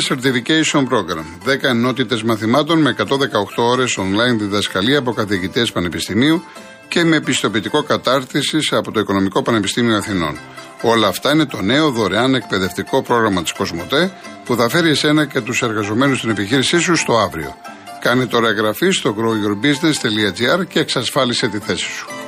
Grow Your Business Certification Program. 10 ενότητες μαθημάτων με 118 ώρες online διδασκαλία από καθηγητές πανεπιστημίου και με πιστοποιητικό κατάρτισης από το Οικονομικό Πανεπιστήμιο Αθηνών. Όλα αυτά είναι το νέο δωρεάν εκπαιδευτικό πρόγραμμα της Κοσμοτέ που θα φέρει εσένα και τους εργαζομένους στην επιχείρησή σου στο αύριο. Κάνε τώρα εγγραφή στο growyourbusiness.gr και εξασφάλισε τη θέση σου.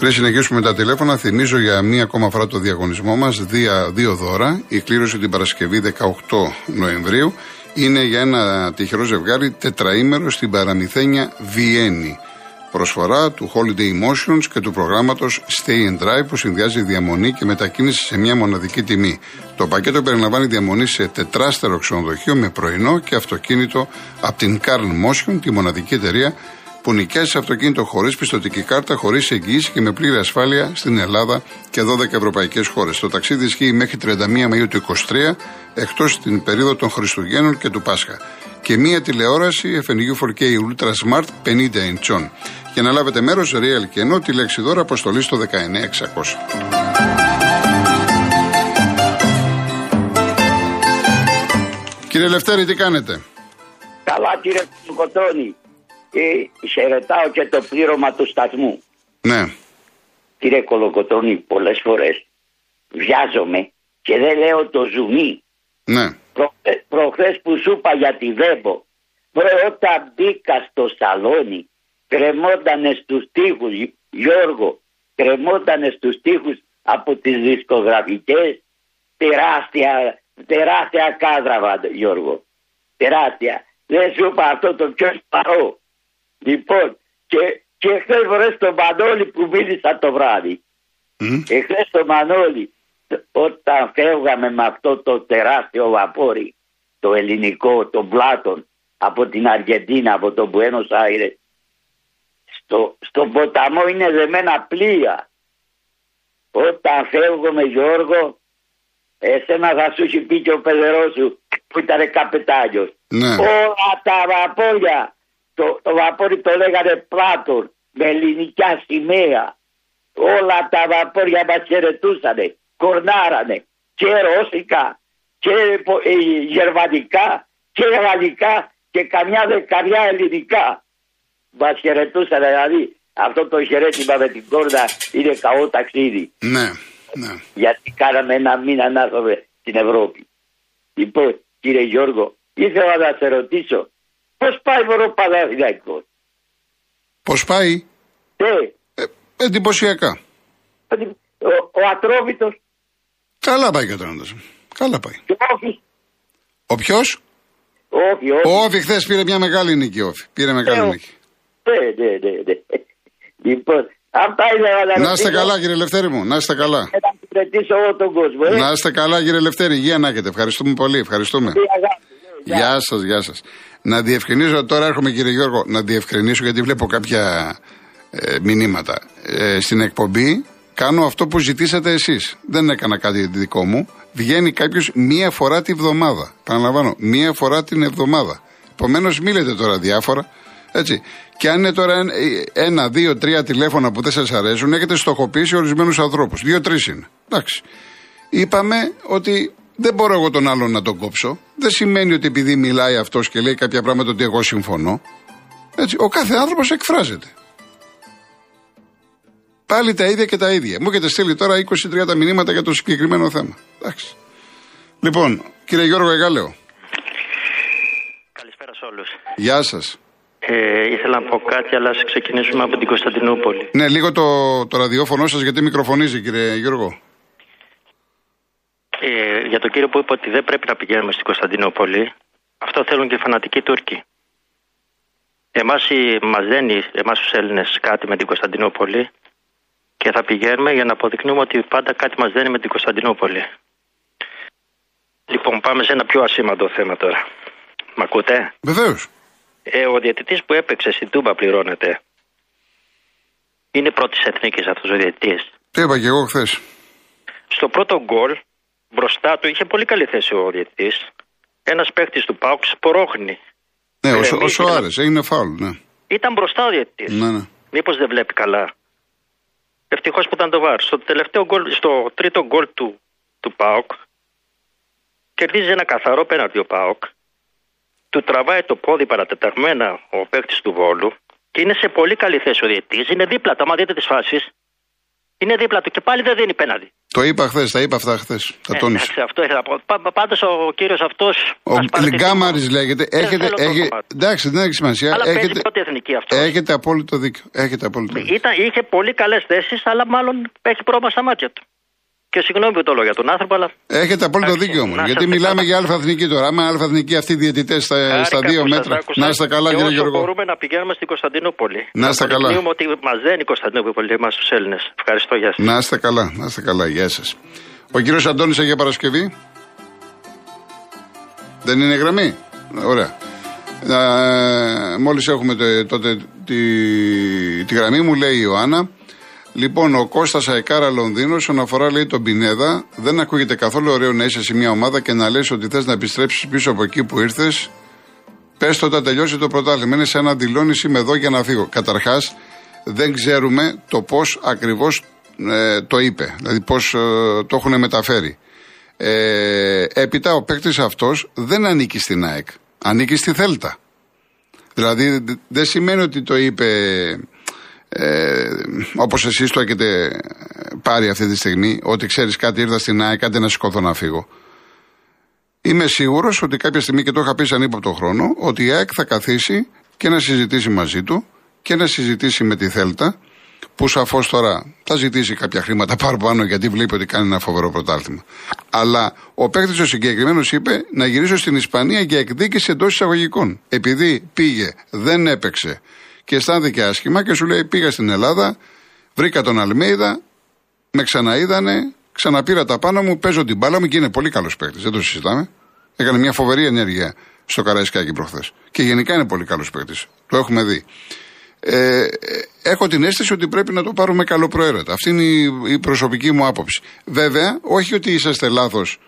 Πριν συνεχίσουμε τα τηλέφωνα, θυμίζω για μία ακόμα φορά το διαγωνισμό μας. Δύο, δύο δώρα. Η κλήρωση την Παρασκευή 18 Νοεμβρίου είναι για ένα τυχερό ζευγάρι τετραήμερο στην παραμυθένια Βιέννη. Προσφορά του Holiday Emotions και του προγράμματος Stay and Drive που συνδυάζει διαμονή και μετακίνηση σε μια μοναδική τιμή. Το πακέτο περιλαμβάνει διαμονή σε τετράστερο ξενοδοχείο με πρωινό και αυτοκίνητο από την Carl Motion, τη μοναδική εταιρεία που νοικιάζει αυτοκίνητο χωρίς πιστοτική κάρτα, χωρίς εγγύηση και με πλήρη ασφάλεια στην Ελλάδα και 12 ευρωπαϊκές χώρες. Το ταξίδι ισχύει μέχρι 31 Μαου του 2023, εκτός την περίοδο των Χριστουγέννων και του Πάσχα. Και μία τηλεόραση FNU 4K Ultra Smart 50 inch. Για να λάβετε μέρος, real και ενώ τη λέξη δώρα αποστολή στο 19600. Κύριε Λευτέρη, τι κάνετε; Καλά κύριε Κοτώνη ε, χαιρετάω και το πλήρωμα του σταθμού. Ναι. Κύριε Κολοκοτρώνη, πολλές φορές βιάζομαι και δεν λέω το ζουμί. Ναι. Προ, ε, προχθές που σου είπα για τη Βέμπο, όταν μπήκα στο σαλόνι, κρεμότανε στους τοίχους, Γιώργο, κρεμότανε στους τοίχους από τις δισκογραφικές, τεράστια, τεράστια κάδρα, Γιώργο. Τεράστια. Δεν σου είπα αυτό το πιο σπαρό. Λοιπόν, και, και χθες βρε το Μανώλη που μίλησα το βράδυ. Mm. Εχθέ το Μανώλη, όταν φεύγαμε με αυτό το τεράστιο βαπόρι, το ελληνικό, τον Πλάτων, από την Αργεντίνα, από τον Μπουένος Άιρε, στο, στον ποταμό είναι δεμένα πλοία. Όταν φεύγουμε Γιώργο, εσένα θα σου έχει πει και ο παιδερός σου που ήταν καπετάνιος. Ναι. Όλα τα βαπόρια το, το βαπόρι το λέγανε Πλάτων με ελληνικά σημαία. Όλα τα βαπόρια μας χαιρετούσανε, κορνάρανε και ρώσικα και ε, γερμανικά και γαλλικά και καμιά δεκαριά ελληνικά. Μας χαιρετούσαν δηλαδή αυτό το χαιρέτημα με την κόρνα είναι καό ταξίδι. Ναι, ναι. Γιατί κάναμε ένα μήνα να έρθουμε στην Ευρώπη. Λοιπόν, κύριε Γιώργο, ήθελα να σε ρωτήσω, Πώς πάει μωρό Παναθηναϊκό. Πώς πάει; Ναι. Ε, εντυπωσιακά. Ο, ο Ατρόμητος. Καλά πάει και ο Καλά πάει. Και όχι. Ο ποιος; Όχι, όχι. Ο Όφη χθες πήρε μια μεγάλη νίκη. Όφη. Πήρε μεγάλη ε, νίκη. Ναι, ναι, ναι, ναι. Λοιπόν, αυτά είναι να Να είστε καλά, κύριε Λευτέρη μου. Να είστε καλά. Και να χαιρετήσω όλο τον κόσμο. Ε. Να είστε καλά, κύριε Λευτέρη. Υγεία να έχετε. Ευχαριστούμε πολύ. Ευχαριστούμε. Γεια σας, γεια σας. Να διευκρινίσω, τώρα έρχομαι κύριε Γιώργο, να διευκρινίσω γιατί βλέπω κάποια ε, μηνύματα. Ε, στην εκπομπή κάνω αυτό που ζητήσατε εσείς. Δεν έκανα κάτι δικό μου. Βγαίνει κάποιος μία φορά τη βδομάδα. Παραλαμβάνω, μία φορά την εβδομάδα. Επομένως, μίλετε τώρα διάφορα. Έτσι. Και αν είναι τώρα ένα, δύο, τρία τηλέφωνα που δεν σας αρέσουν, έχετε στοχοποιήσει ορισμένους ανθρώπους. Δύο-τρει είναι. Εντάξει. Είπαμε ότι δεν μπορώ εγώ τον άλλον να τον κόψω. Δεν σημαίνει ότι επειδή μιλάει αυτός και λέει κάποια πράγματα ότι εγώ συμφωνώ. Έτσι, ο κάθε άνθρωπος εκφράζεται. Πάλι τα ίδια και τα ίδια. Μου έχετε στείλει τώρα 20-30 μηνύματα για το συγκεκριμένο θέμα. Εντάξει. Λοιπόν, κύριε Γιώργο Εγάλεο. Καλησπέρα σε όλους. Γεια σας. Ε, ήθελα να πω κάτι, αλλά ας ξεκινήσουμε από την Κωνσταντινούπολη. Ναι, λίγο το, το ραδιόφωνο σας γιατί μικροφωνίζει, κύριε Γιώργο. Ε, για τον κύριο που είπε ότι δεν πρέπει να πηγαίνουμε στην Κωνσταντινούπολη, αυτό θέλουν και οι φανατικοί Τούρκοι. Εμάς μας δένει, εμάς τους Έλληνες, κάτι με την Κωνσταντινούπολη και θα πηγαίνουμε για να αποδεικνύουμε ότι πάντα κάτι μας δένει με την Κωνσταντινούπολη. Λοιπόν, πάμε σε ένα πιο ασήμαντο θέμα τώρα. Μ' ακούτε; Βεβαίως. Ε, ο διαιτητής που έπαιξε στην Τούμπα πληρώνεται. Είναι πρώτης εθνική αυτός ο διαιτητής. Τι είπα και εγώ χθες. Στο πρώτο γκολ μπροστά του είχε πολύ καλή θέση ο διαιτητής. Ένας παίκτης του Πάουκ σπορόχνη. Ναι, ο, ο Σοάρε έγινε φάουλ, ναι. Ήταν μπροστά ο διαιτητής. Ναι, ναι. Μήπως δεν βλέπει καλά. Ευτυχώς που ήταν το βάρ. Στο, τελευταίο γκολ, στο τρίτο γκολ του, του ΠΑΟΚ κερδίζει ένα καθαρό πέναρτι ο ΠΑΟΚ. Του τραβάει το πόδι παρατεταγμένα ο παίκτης του Βόλου και είναι σε πολύ καλή θέση ο διαιτητής. Είναι δίπλα του. Άμα δείτε τι φάσει, είναι δίπλα του και πάλι δεν δίνει πέναντι. Το είπα χθες, τα είπα αυτά χθες. Τα Ε, τόνισα. εντάξει, αυτό ήθελα να πω. Πάντως ο κύριος αυτός. Ο Γκάμαρη λέγεται. Έχετε, θέλω το έχε- κομμάτι. εντάξει, δεν έχει σημασία. Αλλά παίζει Έχετε, πρώτη εθνική αυτός. έχετε απόλυτο δίκιο. Έχετε απόλυτο δίκιο. Ήταν, είχε πολύ καλές θέσεις, αλλά μάλλον έχει πρόβλημα στα μάτια του. Και συγγνώμη που το λέω για τον άνθρωπο, αλλά. Έχετε απόλυτο Εντάξει, δίκιο όμω. να Γιατί είστε μιλάμε καλά. για αλφα-εθνική τώρα. Άμα αλφα-εθνική αυτοί οι διαιτητές στα, στα χάρηκα δύο που σας μέτρα. άκουσα Να είστε καλά, και κύριε όσο Γιώργο. μπορούμε να πηγαίνουμε στην Κωνσταντινούπολη. Να είστε καλά. αποδεικνύουμε ότι μα δένει η Κωνσταντινούπολη εμά τους Έλληνες. Ευχαριστώ, γεια σας. Να είστε καλά, να είστε καλά. Γεια σας. Ο κύριος Αντώνης έχει για Παρασκευή. Δεν είναι γραμμή; Ωραία. Ε, μόλις έχουμε τε- τότε τη, τη γραμμή μου λέει η Ιωάννα Λοιπόν, ο Κώστας Αεκάρα Λονδίνος, όσον αφορά λέει τον Πινέδα, δεν ακούγεται καθόλου ωραίο να είσαι σε μια ομάδα και να λες ότι θες να επιστρέψεις πίσω από εκεί που ήρθες. Πες το όταν τελειώσει το πρωτάθλημα. Είναι σαν να δηλώνεις είμαι εδώ για να φύγω. Καταρχάς, δεν ξέρουμε το πώς ακριβώς ε, το είπε. Δηλαδή, πώς το έχουν μεταφέρει. Ε, έπειτα, ο παίκτης αυτός δεν ανήκει στην ΑΕΚ. Ανήκει στη Θέλτα. Δηλαδή, δ- δεν σημαίνει ότι το είπε ε, όπως εσείς το έχετε πάρει αυτή τη στιγμή, ότι ξέρεις κάτι, ήρθα στην ΑΕΚ, κάτι να σηκωθώ να φύγω. Είμαι σίγουρος ότι κάποια στιγμή, και το είχα πει σαν ύποπτο χρόνο, ότι η ΑΕΚ θα καθίσει και να συζητήσει μαζί του και να συζητήσει με τη Θέλτα, που σαφώς τώρα θα ζητήσει κάποια χρήματα παραπάνω γιατί βλέπει ότι κάνει ένα φοβερό πρωτάθλημα. Αλλά ο παίκτης ο συγκεκριμένος είπε να γυρίσω στην Ισπανία για εκδίκηση εντός εισαγωγικών. Επειδή πήγε, δεν έπαιξε και αισθάνθηκε άσχημα και σου λέει πήγα στην Ελλάδα, βρήκα τον Αλμέιδα, με ξαναείδανε, ξαναπήρα τα πάνω μου, παίζω την μπάλα μου και είναι πολύ καλός παίκτης. Δεν το συζητάμε. Έκανε μια φοβερή ενέργεια στο Καραϊσκάκι προχθές. Και γενικά είναι πολύ καλός παίκτης. Το έχουμε δει. Ε, ε, έχω την αίσθηση ότι πρέπει να το πάρουμε καλοπροαίρετα. Αυτή είναι η, η προσωπική μου άποψη. Βέβαια, όχι ότι είσαστε λάθος,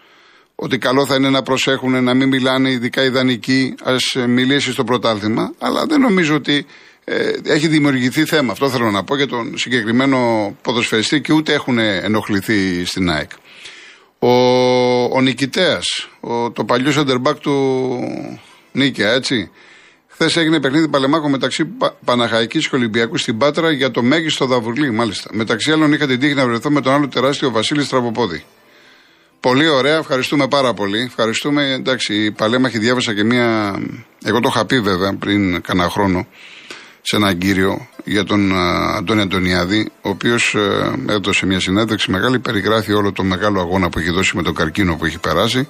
ότι καλό θα είναι να προσέχουν να μην μιλάνε, ειδικά ιδανικοί, ας μιλήσει στο πρωτάθλημα, αλλά δεν νομίζω ότι ε, έχει δημιουργηθεί θέμα. Αυτό θέλω να πω για τον συγκεκριμένο ποδοσφαιριστή και ούτε έχουν ενοχληθεί στην ΑΕΚ. Ο, ο Νικητέας, ο, το παλιό σεντερμπάκ του Νίκαια, έτσι. Χθες έγινε παιχνίδι παλεμάκο μεταξύ Πα- Παναχαϊκής και Ολυμπιακού στην Πάτρα για το μέγιστο δαβουλί, μάλιστα. Μεταξύ άλλων είχα την τύχη να βρεθώ με τον άλλο τεράστιο Βασίλη Στραβοπόδη. Πολύ ωραία, ευχαριστούμε πάρα πολύ. Ευχαριστούμε. Εντάξει, η Παλέμαχη διάβασα και μία. Εγώ το είχα πει βέβαια πριν κανένα χρόνο σε έναν κύριο για τον α, Αντώνη Αντωνιάδη, ο οποίος έδωσε μια συνέντευξη μεγάλη, περιγράφει όλο το μεγάλο αγώνα που έχει δώσει με τον καρκίνο που έχει περάσει.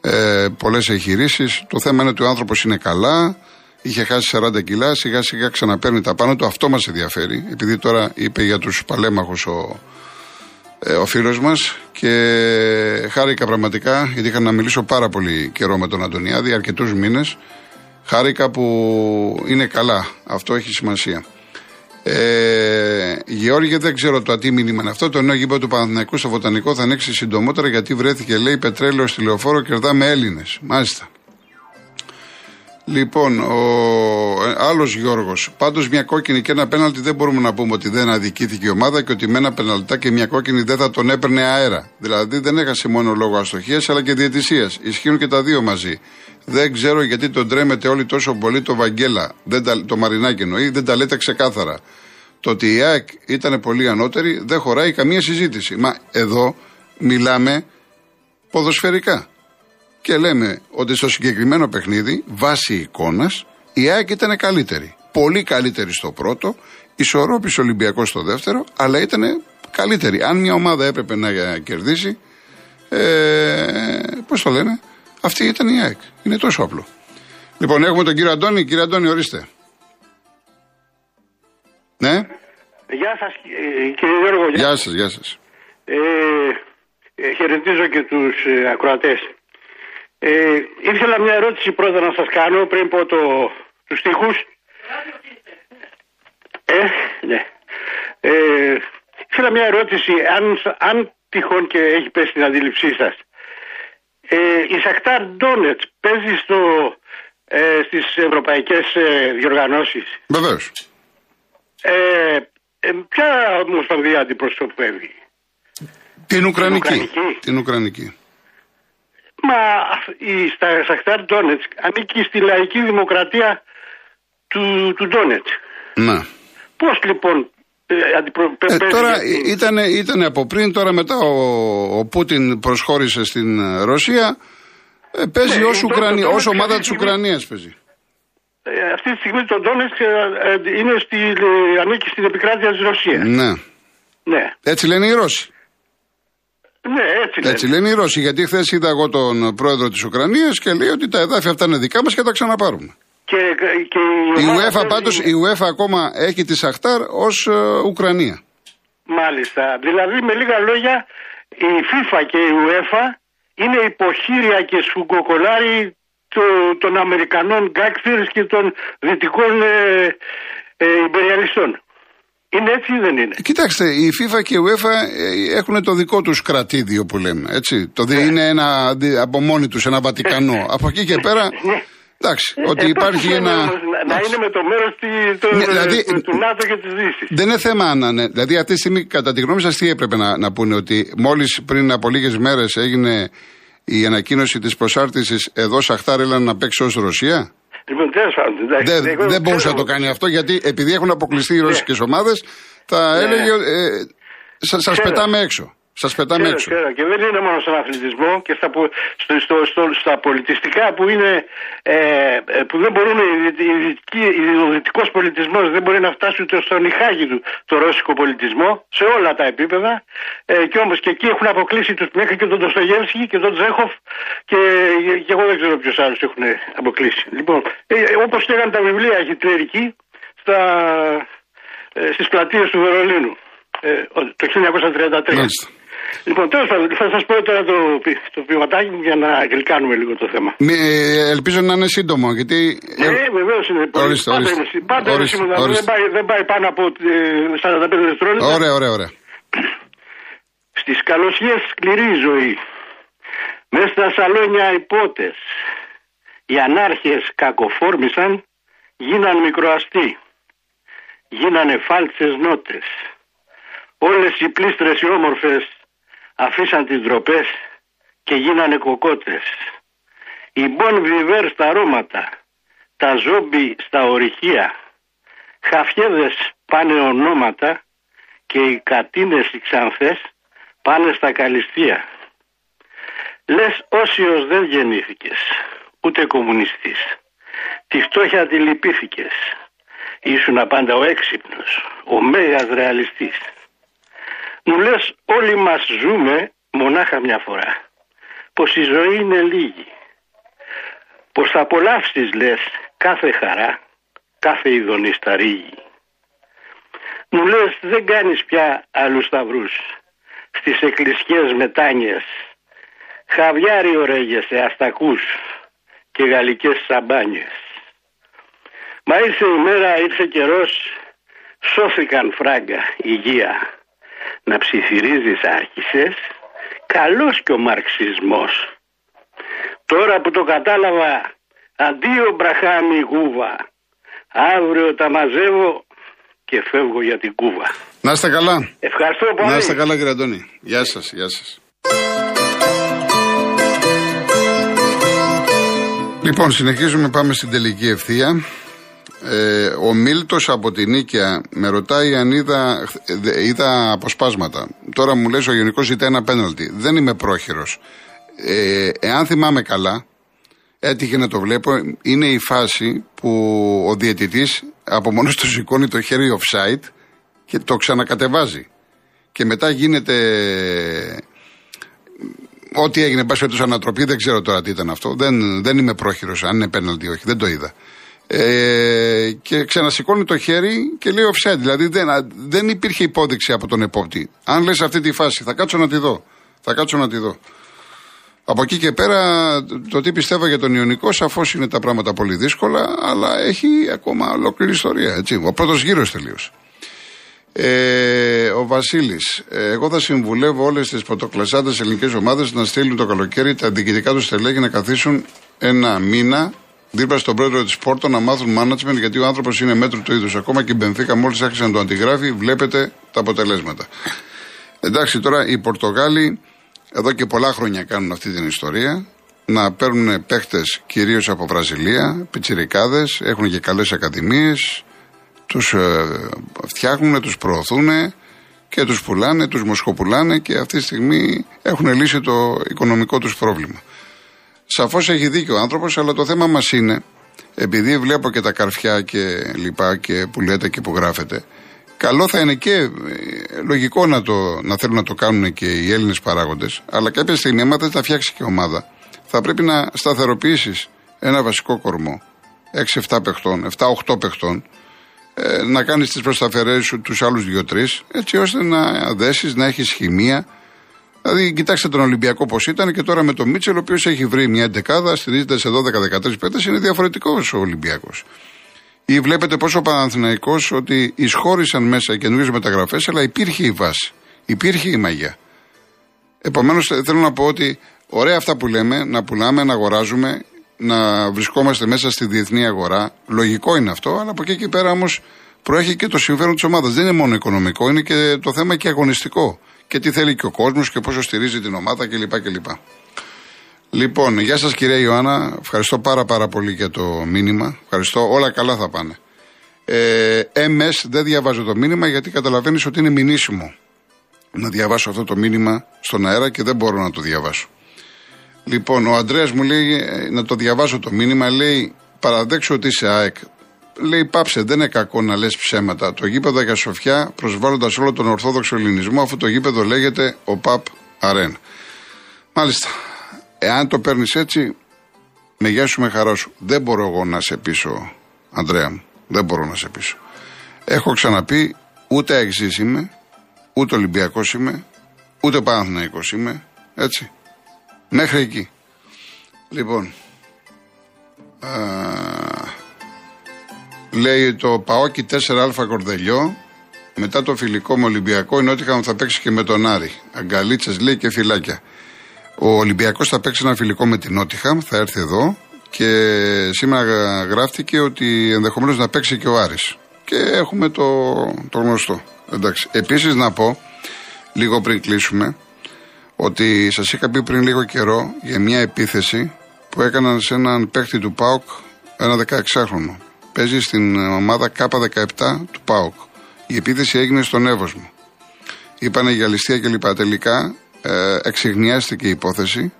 Ε, Πολλές εγχειρήσεις. Το θέμα είναι ότι ο άνθρωπος είναι καλά, είχε χάσει 40 κιλά, σιγά σιγά ξαναπαίρνει τα πάνω του. Αυτό μας ενδιαφέρει, επειδή τώρα είπε για τους παλέμαχους ο, ε, ο φίλος μας και χάρηκα πραγματικά γιατί είχα να μιλήσω πάρα πολύ καιρό με τον Αντωνιάδη, αρκετούς μήνες χάρηκα που είναι καλά, αυτό έχει σημασία ε, Γεώργια δεν ξέρω το τι μήνυμα είναι αυτό. Το νέο γήπεδο του Παναθηναϊκού στο Βοτανικό θα ανοίξει συντομότερα γιατί βρέθηκε, λέει, πετρέλαιο στη λεωφόρο και κερδάμε Έλληνες. Μάλιστα. Λοιπόν, ο άλλος Γιώργος. Πάντως, μια κόκκινη και ένα πέναλτι δεν μπορούμε να πούμε ότι δεν αδικήθηκε η ομάδα και ότι με ένα πέναλτά και μια κόκκινη δεν θα τον έπαιρνε αέρα. Δηλαδή, δεν έχασε μόνο λόγω αστοχίας αλλά και διαιτησίας. Ισχύουν και τα δύο μαζί. Δεν ξέρω γιατί τον τρέμετε όλοι τόσο πολύ το Βαγγέλα, δεν τα, το Μαρινάκι εννοεί, δεν τα λέτε ξεκάθαρα. Το ότι η ΑΕΚ ήταν πολύ ανώτερη δεν χωράει καμία συζήτηση. Μα εδώ μιλάμε ποδοσφαιρικά. Και λέμε ότι στο συγκεκριμένο παιχνίδι, βάσει εικόνας, η ΑΕΚ ήταν καλύτερη. Πολύ καλύτερη στο πρώτο, ισορρόπησε ο Ολυμπιακός στο δεύτερο, αλλά ήταν καλύτερη. Αν μια ομάδα έπρεπε να κερδίσει, ε, πώς το λένε, αυτή ήταν η ΑΕΚ. Είναι τόσο απλό. Λοιπόν, έχουμε τον κύριο Αντώνη. Κύριε Αντώνη, ορίστε. Ναι, Γεια σας ε, κύριε Γιώργο. γεια σας, γεια σας. Ε, ε, χαιρετίζω και τους ε, ακροατές. Ε, ήθελα μια ερώτηση πρώτα να σας κάνω πριν πω το, τους στίχους. Ε, ναι. Ε, ήθελα μια ερώτηση, αν, αν τυχόν και έχει πέσει στην αντίληψή σας. Ε, η Σακτάρ Ντόνετς παίζει στο, ε, στις ευρωπαϊκές ε, διοργανώσεις. Βεβαίως. Ε, ε, ποια ομοσπονδία αντιπροσωπεύει; Την Ουκρανική. Ουκρανική. Την Ουκρανική. Μα η στα- Σαχτάρ Ντόνετσκ ανήκει στη λαϊκή δημοκρατία του, του Ντόνετσκ. Να. Πώς λοιπόν ε, αντιπροσωπεύει. Ε, τώρα ήταν, ήταν από πριν, τώρα μετά ο, ο Πούτιν προσχώρησε στην ε, Ρωσία. Ε, παίζει Ναι, ως, το- Ουκρανία, το- ως το- ομάδα αυτή της τη στιγμή- Ουκρανίας παίζει. Ε, αυτή τη στιγμή το Ντόνετσκ ε, ε, είναι στη, ε, ανήκει στην επικράτεια της Ρωσίας. Ναι. Ναι. Έτσι λένε οι Ρώσοι. Ναι, έτσι, Έτσι λένε. λένε οι Ρώσοι. Γιατί χθες είδα εγώ τον πρόεδρο της Ουκρανίας και λέει ότι τα εδάφια αυτά είναι δικά μας και τα ξαναπάρουμε. Και, και Η ομάδα UEFA παίζει- πάντως, η UEFA ακόμα έχει τη Σαχτάρ ως ε, Ουκρανία. Μάλιστα. Δηλαδή με λίγα λόγια η FIFA και η UEFA είναι υποχείρια και σφουγγοκολάρι το- των Αμερικανών γκάκτηρς και των δυτικών ε, ε, υπεριαλιστών. Είναι έτσι ή δεν είναι; Κοιτάξτε, η FIFA και η UEFA ε, έχουν το δικό τους κρατήδιο που λέμε, έτσι. Το Ναι. δι- είναι ένα, αντι- από μόνοι τους ένα Βατικανό. από εκεί και πέρα, Ναι. Εντάξει, Ε, ότι ε, υπάρχει πώς ένα... είναι όμως Να, να είναι με το μέρος τη- το- Ναι, δηλαδή- του, του ΝΑΤΟ και της Δύσης. Δεν είναι θέμα να είναι. Δηλαδή, αυτή τη στιγμή, κατά τη γνώμη σας, τι έπρεπε να, να πούνε, ότι μόλις πριν από λίγες μέρες έγινε η ανακοίνωση της προσάρτησης εδώ Σαχτάρ έλα να παίξει ως Ρωσία; Λοιπόν, τέλος πάντων, εντάξει, Δεν, εγώ δεν μπορούσε να ξέρω- το κάνει αυτό γιατί επειδή έχουν αποκλειστεί οι Ναι. ρωσικέ ομάδες, θα Ναι. έλεγε. Ε, σα σας Ξέρω. πετάμε έξω. Σας πετάμε Ξέρω, έξω. ξέρω. Και δεν είναι μόνο στον αθλητισμό και στα, πο- στο, στο, στο, στα πολιτιστικά που είναι ε, ε, που δεν μπορούν οι δυτ- οι δυτικοί- ο δυτικός πολιτισμός δεν μπορεί να φτάσει ούτε στον νυχάγι του το ρώσικο πολιτισμό σε όλα τα επίπεδα ε, και όμως και εκεί έχουν αποκλείσει τους μέχρι και τον Ντοστογεύσκη και τον Τζέχοφ και, και εγώ δεν ξέρω ποιους άλλους έχουν αποκλείσει. Λοιπόν, ε, ε, όπως λέγανε τα βιβλία χιτλερική στα, ε, στις πλατείες του Βερολίνου ε, το 1933. Μάλιστα. Λοιπόν, τέλος πάντων, θα σας πω τώρα το, πι- το ποιηματάκι μου για να γλυκάνουμε λίγο το θέμα. Μη- ε, ελπίζω να είναι σύντομο γιατί. Ναι, ε, βεβαίως είναι. πολύ- Ορίστε, πάντα ορίστε. είναι σί- Πάντα είναι Ορίστε, σήμερα, δεν, ορίστε. πάει, δεν πάει πάνω από ε, 45 δευτερόλεπτα. Ωραία, ωραία, ωραία. Στις καλοσιές σκληρή ζωή. Μέσα στα σαλόνια υπότες. Οι ανάρχες κακοφόρμησαν, γίναν μικροαστοί. Γίνανε φάλτσες νότες. Όλες οι πλήστρες οι όμορφες αφήσαν τις ντροπές και γίνανε κοκότες. Οι μπον βιβέρ στα αρώματα, τα ζόμπι στα ορυχεία, χαφιέδες πάνε ονόματα και οι κατίνες οι ξανθές πάνε στα καλυστία. Λες όσιος δεν γεννήθηκες, ούτε κομμουνιστής. Τη φτώχεια τη λυπήθηκες. Ήσουν πάντα ο έξυπνος, ο μέγας ρεαλιστής. Μου λες όλοι μας ζούμε μονάχα μια φορά. Πως η ζωή είναι λίγη. Πως θα απολαύσεις λες κάθε χαρά, κάθε ειδονής στα ρίγη. Μου λες δεν κάνεις πια άλλους σταυρούς στις εκκλησιές μετάνιες. Χαβιάρι ωραίγεσαι αστακούς και γαλλικές σαμπάνιες. Μα ήρθε η μέρα, ήρθε καιρός, σώθηκαν φράγκα, υγεία. Να ψιθυρίζεις άρχισες, καλός και ο μαρξισμός. Τώρα που το κατάλαβα, αντίο μπραχάμι γούβα. Αύριο τα μαζεύω και φεύγω για την Κούβα. Να είστε καλά. Ευχαριστώ πολύ. Να είστε καλά, κύριε Αντώνη. Γεια σας, γεια σας. Λοιπόν, συνεχίζουμε, πάμε στην τελική ευθεία. Ε, ο Μίλτος από την Νίκαια με ρωτάει αν είδα, ε, είδα αποσπάσματα. Τώρα μου λες ο Γενικός ζητάει ένα πέναλτι. Δεν είμαι πρόχειρος. Ε, εάν θυμάμαι καλά, έτυχε να το βλέπω, είναι η φάση που ο διαιτητής από μόνος του σηκώνει το χέρι offside και το ξανακατεβάζει. Και μετά γίνεται ό,τι έγινε, πάση περιπτώσει ανατροπή, δεν ξέρω τώρα τι ήταν αυτό. Δεν, δεν είμαι πρόχειρος, αν είναι πέναλτι ή όχι, δεν το είδα. Ε, και ξανασηκώνει το χέρι και λέει offside. Δηλαδή δεν, δεν υπήρχε υπόδειξη από τον επόπτη. Αν λες αυτή τη φάση, θα κάτσω να τη δω. Θα κάτσω να τη δω. Από εκεί και πέρα, το τι πιστεύω για τον Ιωνικό, σαφώς είναι τα πράγματα πολύ δύσκολα, αλλά έχει ακόμα ολόκληρη ιστορία. Έτσι. Ο πρώτος γύρος τελείωσε. Ε, ο Βασίλης, εγώ θα συμβουλεύω όλες τις πρωτοκλασσάτες ελληνικές ομάδες να στείλουν το καλοκαίρι τα διοικητικά τους στελέχη να καθίσουν ένα μήνα δίπλα στον πρόεδρο της Πόρτο να μάθουν management γιατί ο άνθρωπος είναι μέτρο του είδους. Ακόμα και η Μπενφίκα μόλις άρχισε να το αντιγράφει, βλέπετε τα αποτελέσματα. Εντάξει, τώρα οι Πορτογάλοι εδώ και πολλά χρόνια κάνουν αυτή την ιστορία. Να παίρνουν παίχτες κυρίως από Βραζιλία, πιτσιρικάδες, έχουν και καλές ακαδημίες, τους ε, φτιάχνουν, τους προωθούν και τους πουλάνε, τους μοσχοπουλάνε και αυτή τη στιγμή έχουν λύσει το οικονομικό τους πρόβλημα. Σαφώς έχει δίκιο ο άνθρωπος, αλλά το θέμα μας είναι, επειδή βλέπω και τα καρφιά και λοιπά και που λέτε και που γράφετε, καλό θα είναι και ε, λογικό να, το, να θέλουν να το κάνουν και οι Έλληνες παράγοντες, αλλά κάποια στιγμή, άμα δεν θα φτιάξει και ομάδα, θα πρέπει να σταθεροποιήσεις ένα βασικό κορμό 6-7 παιχτών, 7-8 παιχτών, ε, να κάνεις τις προσταφερές σου τους άλλους 2-3, έτσι ώστε να δέσεις, να έχεις χημεία. Δηλαδή, κοιτάξτε τον Ολυμπιακό πώς ήταν και τώρα με τον Μίτσελ, ο οποίος έχει βρει μια εντεκάδα, στηρίζεται σε 12-13 παίκτε, είναι διαφορετικός ο Ολυμπιακός. Ή βλέπετε πόσο ο Παναθηναϊκός ότι εισχώρησαν μέσα καινούριε μεταγραφές, αλλά υπήρχε η βάση. Υπήρχε η μαγιά. Επομένως, θέλω να πω ότι ωραία αυτά που λέμε, να πουλάμε, να αγοράζουμε, να βρισκόμαστε μέσα στη διεθνή αγορά. Λογικό είναι αυτό, αλλά από εκεί και πέρα όμως προέχει και το συμφέρον της ομάδας. Δεν είναι μόνο οικονομικό, είναι και το θέμα και αγωνιστικό. Και τι θέλει και ο κόσμος και πόσο στηρίζει την ομάδα κλπ. κλπ. Λοιπόν, γεια σας κυρία Ιωάννα. Ευχαριστώ πάρα πάρα πολύ για το μήνυμα. Ευχαριστώ. Όλα καλά θα πάνε. Ε, MS δεν διαβάζω το μήνυμα γιατί καταλαβαίνεις ότι είναι μηνύσιμο να διαβάσω αυτό το μήνυμα στον αέρα και δεν μπορώ να το διαβάσω. Λοιπόν, ο Αντρέας μου λέει ε, να το διαβάσω το μήνυμα. Λέει, παραδέξω ότι είσαι ΑΕΚ. Λέει, πάψε, δεν είναι κακό να λες ψέματα. Το γήπεδο για Σοφιά προσβάλλοντας όλο τον Ορθόδοξο Ελληνισμό, αφού το γήπεδο λέγεται ο ΠΑΠ Αρέν. Μάλιστα. Εάν το παίρνεις έτσι, με γεια σου, με χαρά σου. Δεν μπορώ εγώ να σε πείσω, Αντρέα μου. Δεν μπορώ να σε πείσω. Έχω ξαναπεί, ούτε αεξή είμαι, ούτε Ολυμπιακός είμαι, ούτε Παναθηναϊκός είμαι. Έτσι. Μέχρι εκεί. Λοιπόν. Α, λέει το Παόκι 4α Κορδελιό. Μετά το φιλικό με Ολυμπιακό, η Νότιχαμ θα παίξει και με τον Άρη. Αγκαλίτσες λέει και φυλάκια. Ο Ολυμπιακός θα παίξει ένα φιλικό με την Νότιχαμ, θα έρθει εδώ και σήμερα γράφτηκε ότι ενδεχομένως να παίξει και ο Άρης. Και έχουμε το, το γνωστό. Εντάξει. Επίσης να πω, λίγο πριν κλείσουμε, ότι σας είχα πει πριν λίγο καιρό για μια επίθεση που έκαναν σε έναν παίχτη του ΠΑΟΚ ένα 16χρονο. Παίζει στην ομάδα K17 του ΠΑΟΚ. Η επίθεση έγινε στον Εύωσμο. Είπανε για ληστεία κλπ. Τελικά ε, εξηγνιάστηκε η υπόθεση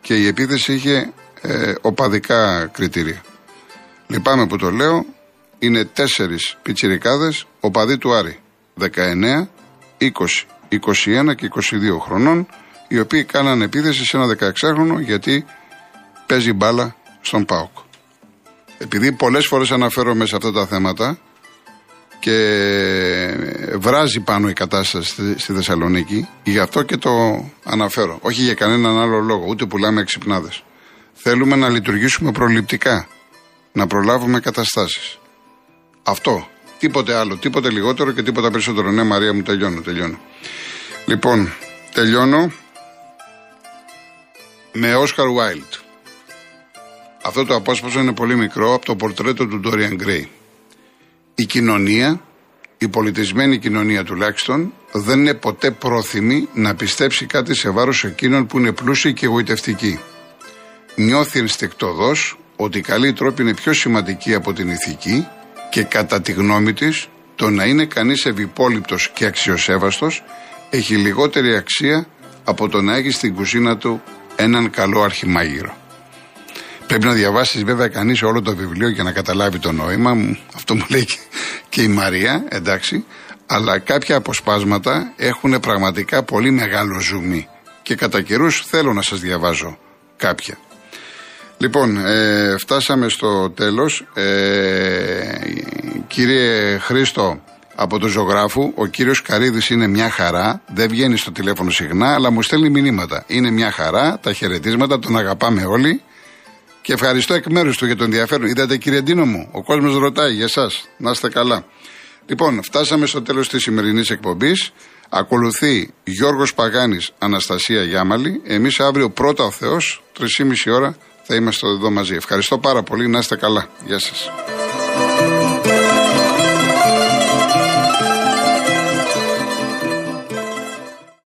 και η επίθεση είχε ε, οπαδικά κριτήρια. Λυπάμαι που το λέω. Είναι τέσσερις πιτσιρικάδες οπαδοί του Άρη. 19, 20, 21 και 22 χρονών οι οποίοι κάναν επίθεση σε ένα 16χρονο γιατί παίζει μπάλα στον ΠΑΟΚ. Επειδή πολλές φορές αναφέρομαι σε αυτά τα θέματα και βράζει πάνω η κατάσταση στη Θεσσαλονίκη, γι' αυτό και το αναφέρω. Όχι για κανέναν άλλο λόγο, ούτε πουλάμε εξυπνάδες. Θέλουμε να λειτουργήσουμε προληπτικά, να προλάβουμε καταστάσεις. Αυτό. Τίποτε άλλο, τίποτε λιγότερο και τίποτα περισσότερο. Ναι, Μαρία μου, τελειώνω, τελειώνω. Λοιπόν, τελειώνω με Όσκαρ Βάιλτ. Αυτό το απόσπασμα είναι πολύ μικρό από το πορτρέτο του Dorian Gray. Η κοινωνία, η πολιτισμένη κοινωνία τουλάχιστον, δεν είναι ποτέ πρόθυμη να πιστέψει κάτι σε βάρος εκείνων που είναι πλούσιοι και εγωιτευτικοί. Νιώθει ενστικτοδός ότι η καλή τρόπη είναι πιο σημαντική από την ηθική και κατά τη γνώμη της το να είναι κανείς ευυπόλοιπτος και αξιοσέβαστος έχει λιγότερη αξία από το να έχει στην κουζίνα του έναν καλό αρχιμάγειρο. Πρέπει να διαβάσεις βέβαια κανείς όλο το βιβλίο για να καταλάβει το νόημα. μου. Αυτό μου λέει και η Μαρία, εντάξει. Αλλά κάποια αποσπάσματα έχουν πραγματικά πολύ μεγάλο ζουμί. Και κατά καιρούς θέλω να σας διαβάζω κάποια. Λοιπόν, ε, φτάσαμε στο τέλος. Ε, κύριε Χρήστο, από τον ζωγράφου. Ο κύριος Καρίδης είναι μια χαρά. Δεν βγαίνει στο τηλέφωνο συχνά, αλλά μου στέλνει μηνύματα. Είναι μια χαρά. Τα χαιρετίσματα, τον αγαπάμε όλοι. Και ευχαριστώ εκ μέρους του για τον ενδιαφέρον. Είδατε, κύριε Ντίνο μου, ο κόσμος ρωτάει για εσάς. Να είστε καλά. Λοιπόν, φτάσαμε στο τέλος της σημερινής εκπομπής. Ακολουθεί Γιώργος Παγάνης, Αναστασία Γιάμαλη. Εμείς αύριο πρώτα ο Θεός, 3,5 ώρα, θα είμαστε εδώ μαζί. Ευχαριστώ πάρα πολύ. Να είστε καλά. Γεια σας.